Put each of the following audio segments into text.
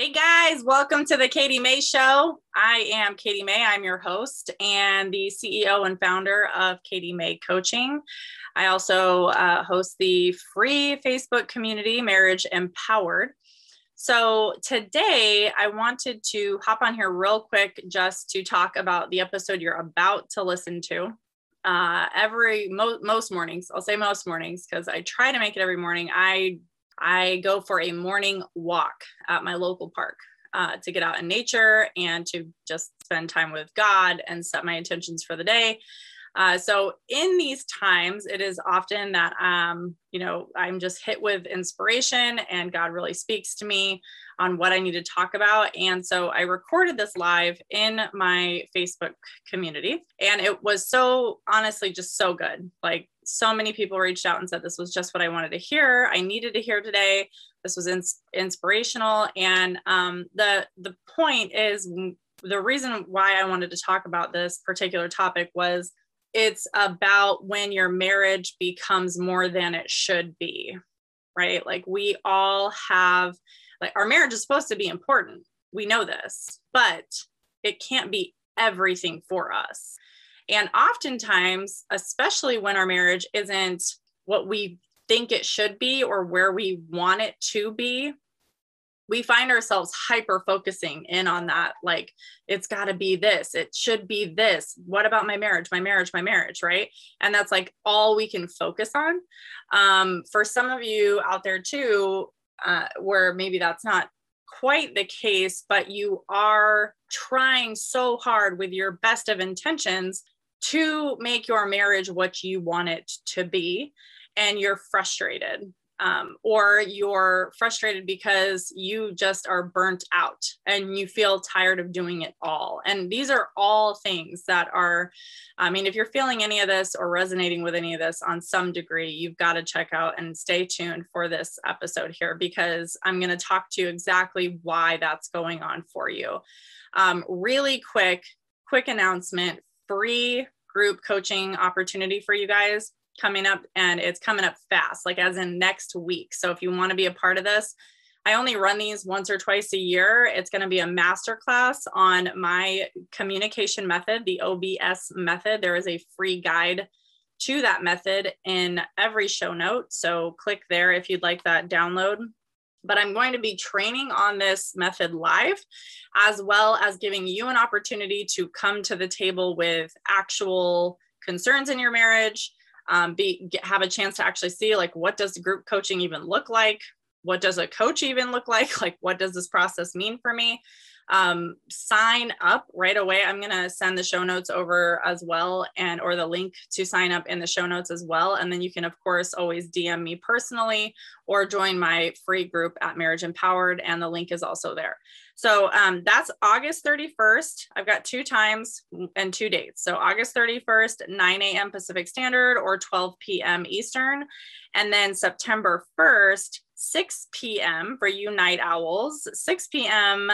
Hey guys, welcome to the Katie May Show. I am Katie May. I'm your host and the CEO and founder of Katie May Coaching. I also uh, host the free Facebook community, Marriage Empowered. So today I wanted to hop on here real quick just to talk about the episode you're about to listen to. Uh, every mo- most mornings, I'll say most mornings because I try to make it every morning. I I go for a morning walk at my local park uh, to get out in nature and to just spend time with God and set my intentions for the day. Uh, so in these times, it is often that um, you know I'm just hit with inspiration, and God really speaks to me on what I need to talk about. And so I recorded this live in my Facebook community, and it was so honestly just so good. Like so many people reached out and said this was just what I wanted to hear. I needed to hear today. This was ins- inspirational, and um, the the point is the reason why I wanted to talk about this particular topic was it's about when your marriage becomes more than it should be, right? Like we all have, like our marriage is supposed to be important. We know this, but it can't be everything for us. And oftentimes, especially when our marriage isn't what we think it should be or where we want it to be, we find ourselves hyper focusing in on that like it's got to be this it should be this what about my marriage my marriage my marriage right? And that's like all we can focus on. Um, for some of you out there too uh, where maybe that's not quite the case but you are trying so hard with your best of intentions to make your marriage what you want it to be and you're frustrated um, or you're frustrated because you just are burnt out and you feel tired of doing it all. And these are all things that are, I mean, if you're feeling any of this or resonating with any of this on some degree, you've got to check out and stay tuned for this episode here because I'm going to talk to you exactly why that's going on for you. Um, really quick, quick announcement free group coaching opportunity for you guys coming up and it's coming up fast, like as in next week. So if you want to be a part of this, I only run these once or twice a year. It's going to be a masterclass on my communication method, the OBS method. There is a free guide to that method in every show note. So click there if you'd like that download. But I'm going to be training on this method live, as well as giving you an opportunity to come to the table with actual concerns in your marriage, um, be get, have a chance to actually see like what does group coaching even look like? What does a coach even look like? Like what does this process mean for me um, sign up right away i'm going to send the show notes over as well and or the link to sign up in the show notes as well and then you can of course always dm me personally or join my free group at marriage empowered and the link is also there so um, that's August 31st. I've got two times and two dates. So August 31st, 9 a.m. Pacific Standard or 12 p.m. Eastern. And then September 1st, 6 p.m. for you night owls, 6 p.m.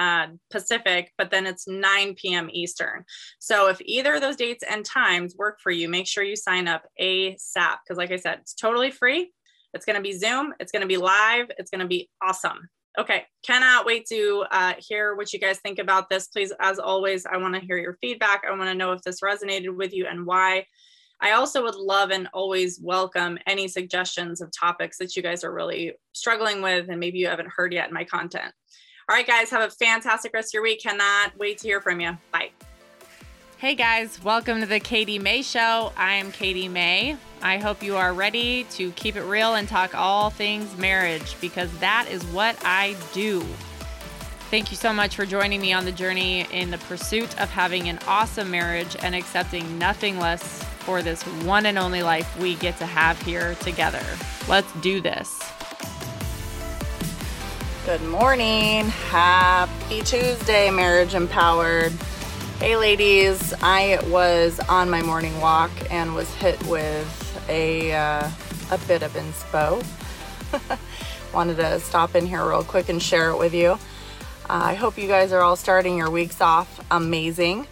Uh, Pacific, but then it's 9 p.m. Eastern. So if either of those dates and times work for you, make sure you sign up ASAP. Because, like I said, it's totally free. It's going to be Zoom, it's going to be live, it's going to be awesome. Okay, cannot wait to uh, hear what you guys think about this. Please, as always, I want to hear your feedback. I want to know if this resonated with you and why. I also would love and always welcome any suggestions of topics that you guys are really struggling with and maybe you haven't heard yet in my content. All right, guys, have a fantastic rest of your week. Cannot wait to hear from you. Bye. Hey guys, welcome to the Katie May Show. I am Katie May. I hope you are ready to keep it real and talk all things marriage because that is what I do. Thank you so much for joining me on the journey in the pursuit of having an awesome marriage and accepting nothing less for this one and only life we get to have here together. Let's do this. Good morning. Happy Tuesday, Marriage Empowered. Hey ladies, I was on my morning walk and was hit with a, uh, a bit of inspo. Wanted to stop in here real quick and share it with you. Uh, I hope you guys are all starting your weeks off amazing.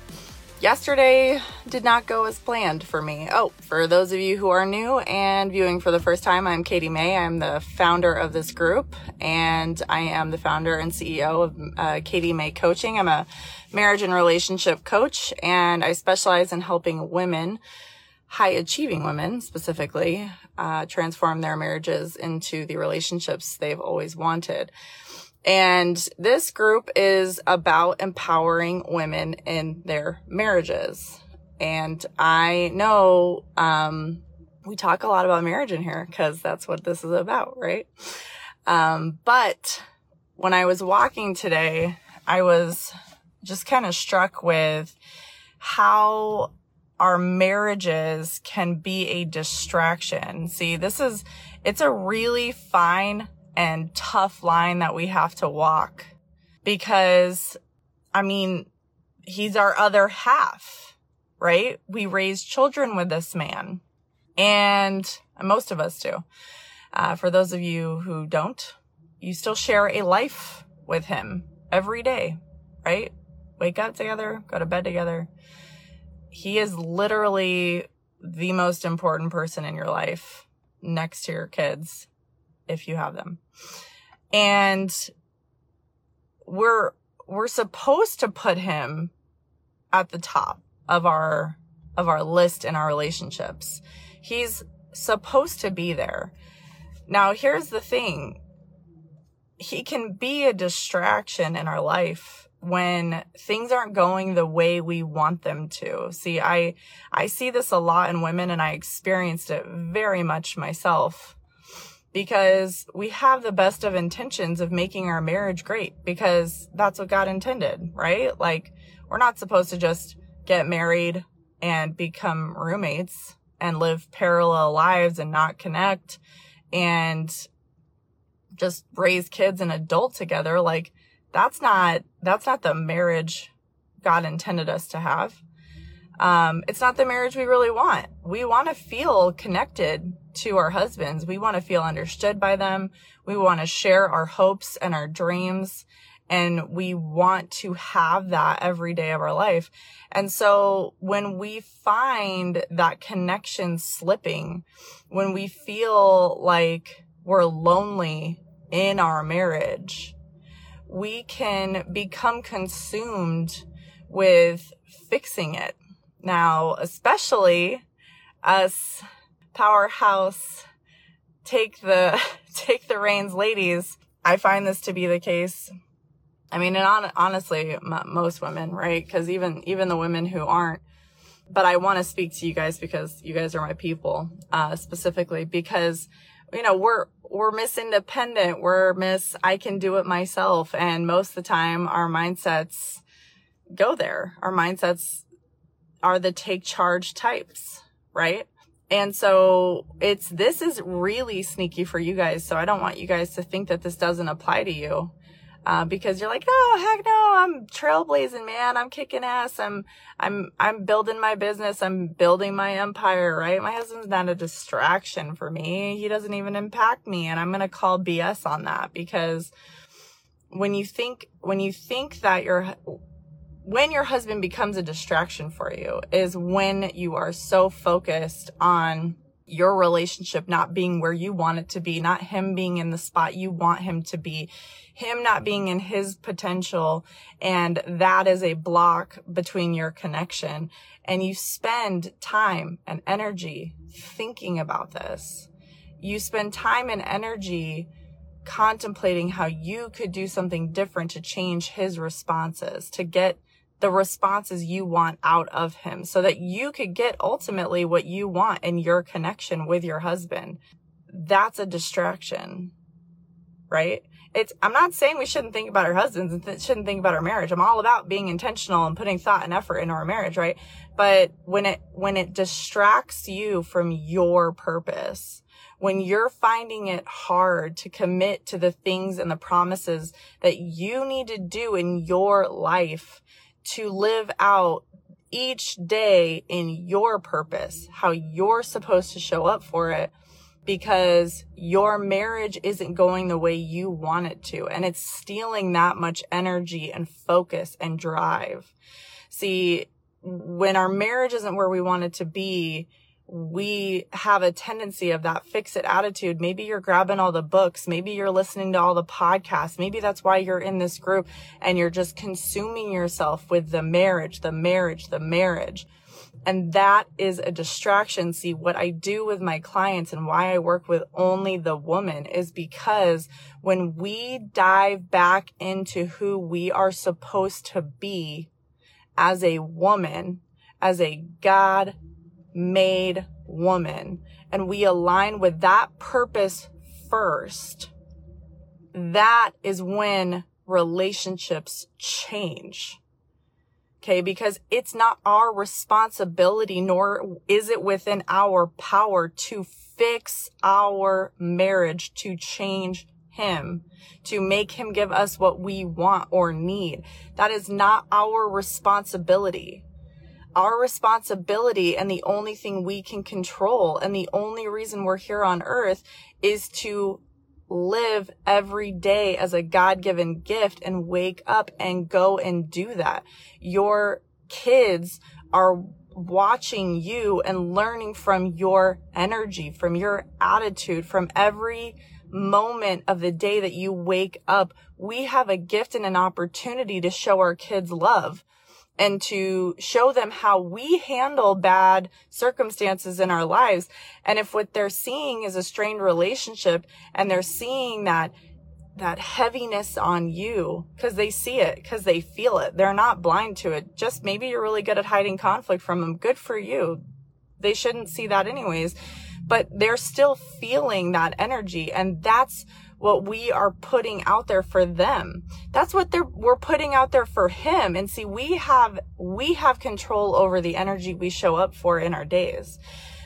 Yesterday did not go as planned for me. Oh, for those of you who are new and viewing for the first time, I'm Katie May. I'm the founder of this group and I am the founder and CEO of uh, Katie May Coaching. I'm a marriage and relationship coach and I specialize in helping women, high achieving women specifically, uh, transform their marriages into the relationships they've always wanted. And this group is about empowering women in their marriages. And I know, um, we talk a lot about marriage in here because that's what this is about, right? Um, but when I was walking today, I was just kind of struck with how our marriages can be a distraction. See, this is, it's a really fine and tough line that we have to walk because, I mean, he's our other half, right? We raise children with this man and most of us do. Uh, for those of you who don't, you still share a life with him every day, right? Wake up together, go to bed together. He is literally the most important person in your life next to your kids if you have them. And we're, we're supposed to put him at the top of our, of our list in our relationships. He's supposed to be there. Now, here's the thing. He can be a distraction in our life when things aren't going the way we want them to. See, I, I see this a lot in women and I experienced it very much myself because we have the best of intentions of making our marriage great because that's what God intended, right? Like we're not supposed to just get married and become roommates and live parallel lives and not connect and just raise kids and adult together. Like that's not, that's not the marriage God intended us to have. Um, it's not the marriage we really want. We want to feel connected to our husbands. We want to feel understood by them. We want to share our hopes and our dreams. And we want to have that every day of our life. And so when we find that connection slipping, when we feel like we're lonely in our marriage, we can become consumed with fixing it now, especially us powerhouse take the take the reins ladies. I find this to be the case. I mean, and on, honestly, m- most women, right? Because even even the women who aren't. But I want to speak to you guys because you guys are my people, uh, specifically because you know we're we're miss independent, we're miss I can do it myself, and most of the time our mindsets go there. Our mindsets are the take charge types, right? And so it's, this is really sneaky for you guys. So I don't want you guys to think that this doesn't apply to you. Uh, because you're like, oh, heck no, I'm trailblazing, man. I'm kicking ass. I'm, I'm, I'm building my business. I'm building my empire, right? My husband's not a distraction for me. He doesn't even impact me. And I'm going to call BS on that because when you think, when you think that you're, when your husband becomes a distraction for you is when you are so focused on your relationship not being where you want it to be, not him being in the spot you want him to be, him not being in his potential. And that is a block between your connection. And you spend time and energy thinking about this. You spend time and energy contemplating how you could do something different to change his responses, to get the responses you want out of him so that you could get ultimately what you want in your connection with your husband. That's a distraction, right? It's, I'm not saying we shouldn't think about our husbands and th- shouldn't think about our marriage. I'm all about being intentional and putting thought and effort into our marriage, right? But when it, when it distracts you from your purpose, when you're finding it hard to commit to the things and the promises that you need to do in your life, to live out each day in your purpose, how you're supposed to show up for it because your marriage isn't going the way you want it to. And it's stealing that much energy and focus and drive. See, when our marriage isn't where we want it to be, we have a tendency of that fix it attitude. Maybe you're grabbing all the books. Maybe you're listening to all the podcasts. Maybe that's why you're in this group and you're just consuming yourself with the marriage, the marriage, the marriage. And that is a distraction. See, what I do with my clients and why I work with only the woman is because when we dive back into who we are supposed to be as a woman, as a God made woman, and we align with that purpose first, that is when relationships change. Okay. Because it's not our responsibility, nor is it within our power to fix our marriage, to change him, to make him give us what we want or need. That is not our responsibility our responsibility and the only thing we can control and the only reason we're here on earth is to live every day as a God given gift and wake up and go and do that. Your kids are watching you and learning from your energy, from your attitude, from every moment of the day that you wake up. We have a gift and an opportunity to show our kids love and to show them how we handle bad circumstances in our lives. And if what they're seeing is a strained relationship and they're seeing that that heaviness on you because they see it, because they feel it. They're not blind to it. Just maybe you're really good at hiding conflict from them. Good for you. They shouldn't see that anyways, but they're still feeling that energy. And that's what we are putting out there for them. That's what they're, we're putting out there for him. And see, we have, we have control over the energy we show up for in our days.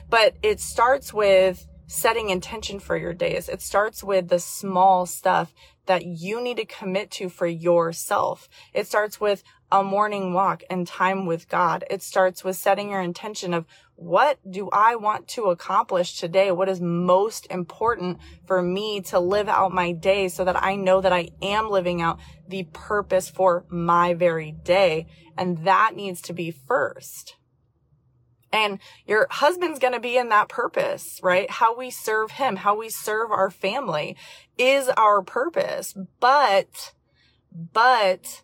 But it starts with setting intention for your days. It starts with the small stuff that you need to commit to for yourself. It starts with a morning walk and time with God. It starts with setting your intention of what do I want to accomplish today? What is most important for me to live out my day so that I know that I am living out the purpose for my very day? And that needs to be first. And your husband's going to be in that purpose, right? How we serve him, how we serve our family is our purpose. But, but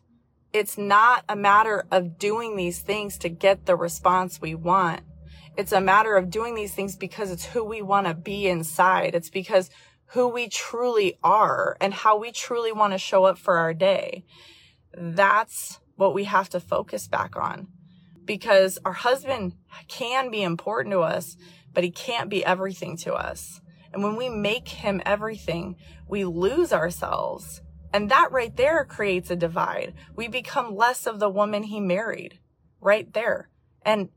it's not a matter of doing these things to get the response we want. It's a matter of doing these things because it's who we want to be inside. It's because who we truly are and how we truly want to show up for our day. That's what we have to focus back on because our husband can be important to us, but he can't be everything to us. And when we make him everything, we lose ourselves. And that right there creates a divide. We become less of the woman he married right there. And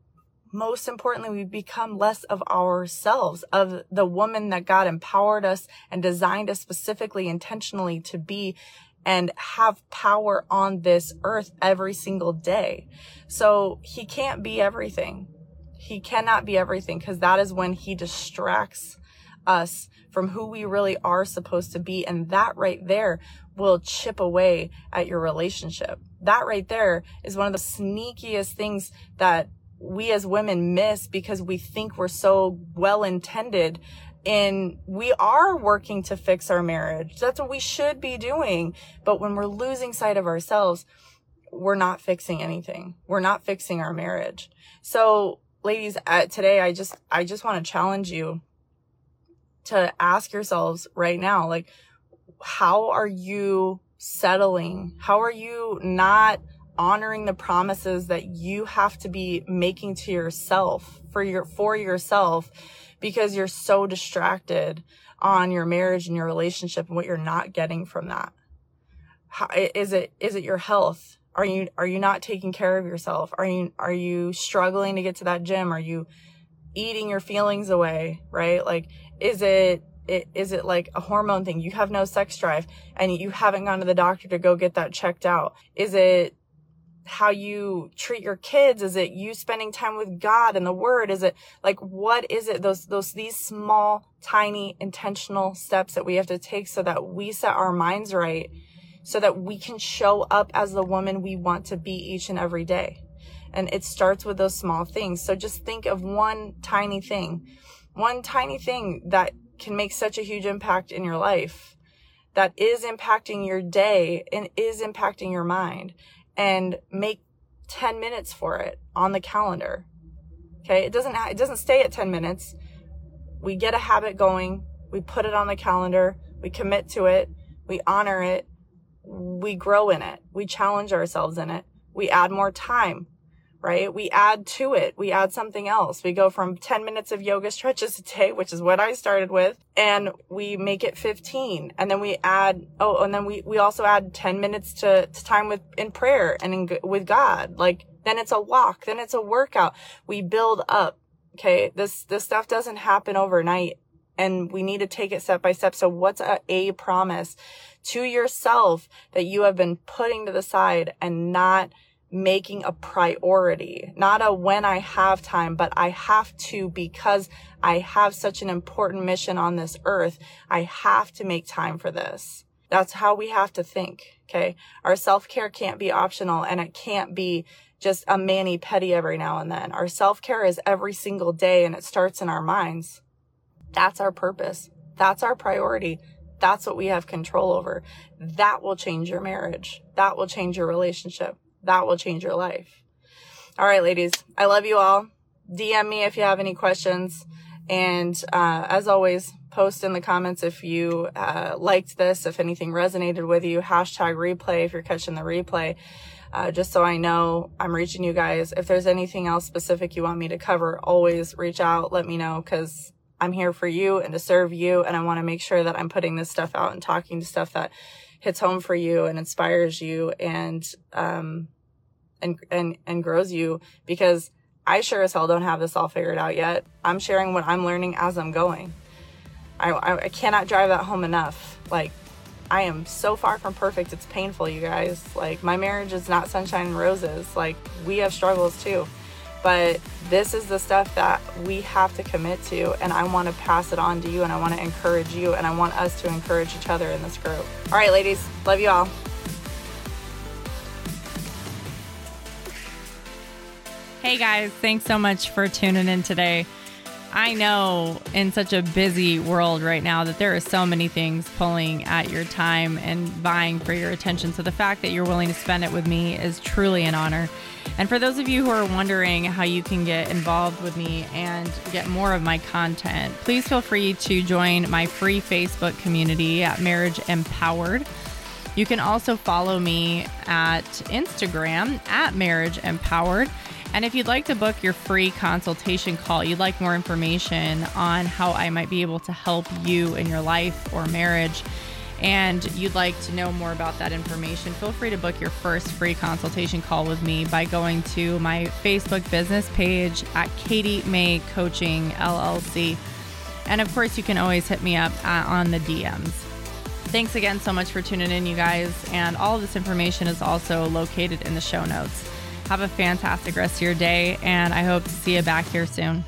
most importantly, we become less of ourselves, of the woman that God empowered us and designed us specifically, intentionally to be and have power on this earth every single day. So he can't be everything. He cannot be everything because that is when he distracts us from who we really are supposed to be. And that right there will chip away at your relationship. That right there is one of the sneakiest things that we as women miss because we think we're so well intended and we are working to fix our marriage. That's what we should be doing. But when we're losing sight of ourselves, we're not fixing anything. We're not fixing our marriage. So ladies, uh, today I just, I just want to challenge you to ask yourselves right now, like, how are you settling? How are you not honoring the promises that you have to be making to yourself for your for yourself because you're so distracted on your marriage and your relationship and what you're not getting from that. How, is it is it your health? Are you are you not taking care of yourself? Are you are you struggling to get to that gym? Are you eating your feelings away right? Like is it it, is it like a hormone thing? You have no sex drive and you haven't gone to the doctor to go get that checked out. Is it how you treat your kids? Is it you spending time with God and the word? Is it like, what is it? Those, those, these small, tiny, intentional steps that we have to take so that we set our minds right so that we can show up as the woman we want to be each and every day. And it starts with those small things. So just think of one tiny thing, one tiny thing that can make such a huge impact in your life that is impacting your day and is impacting your mind and make 10 minutes for it on the calendar. Okay. It doesn't, it doesn't stay at 10 minutes. We get a habit going. We put it on the calendar. We commit to it. We honor it. We grow in it. We challenge ourselves in it. We add more time right? We add to it. We add something else. We go from 10 minutes of yoga stretches a day, which is what I started with, and we make it 15. And then we add, oh, and then we, we also add 10 minutes to, to time with, in prayer and in, with God. Like, then it's a walk. Then it's a workout. We build up. Okay. This, this stuff doesn't happen overnight and we need to take it step by step. So what's a, a promise to yourself that you have been putting to the side and not making a priority, not a when I have time, but I have to because I have such an important mission on this earth. I have to make time for this. That's how we have to think. Okay. Our self care can't be optional and it can't be just a mani pedi every now and then. Our self care is every single day and it starts in our minds. That's our purpose. That's our priority. That's what we have control over. That will change your marriage. That will change your relationship that will change your life. All right, ladies, I love you all. DM me if you have any questions. And uh, as always, post in the comments if you uh, liked this, if anything resonated with you. Hashtag replay if you're catching the replay. Uh, just so I know I'm reaching you guys. If there's anything else specific you want me to cover, always reach out. Let me know because I'm here for you and to serve you. And I want to make sure that I'm putting this stuff out and talking to stuff that hits home for you and inspires you and um and and and grows you because I sure as hell don't have this all figured out yet. I'm sharing what I'm learning as I'm going. I, I, I cannot drive that home enough. Like, I am so far from perfect. It's painful, you guys. Like, my marriage is not sunshine and roses. Like, we have struggles too. But this is the stuff that we have to commit to, and I want to pass it on to you, and I want to encourage you, and I want us to encourage each other in this group. All right, ladies, love you all. Hey guys, thanks so much for tuning in today. I know in such a busy world right now that there are so many things pulling at your time and vying for your attention. So the fact that you're willing to spend it with me is truly an honor. And for those of you who are wondering how you can get involved with me and get more of my content, please feel free to join my free Facebook community at Marriage Empowered. You can also follow me at Instagram at Marriage Empowered. And if you'd like to book your free consultation call, you'd like more information on how I might be able to help you in your life or marriage, and you'd like to know more about that information, feel free to book your first free consultation call with me by going to my Facebook business page at Katie May Coaching LLC. And of course, you can always hit me up uh, on the DMs. Thanks again so much for tuning in, you guys. And all of this information is also located in the show notes. Have a fantastic rest of your day, and I hope to see you back here soon.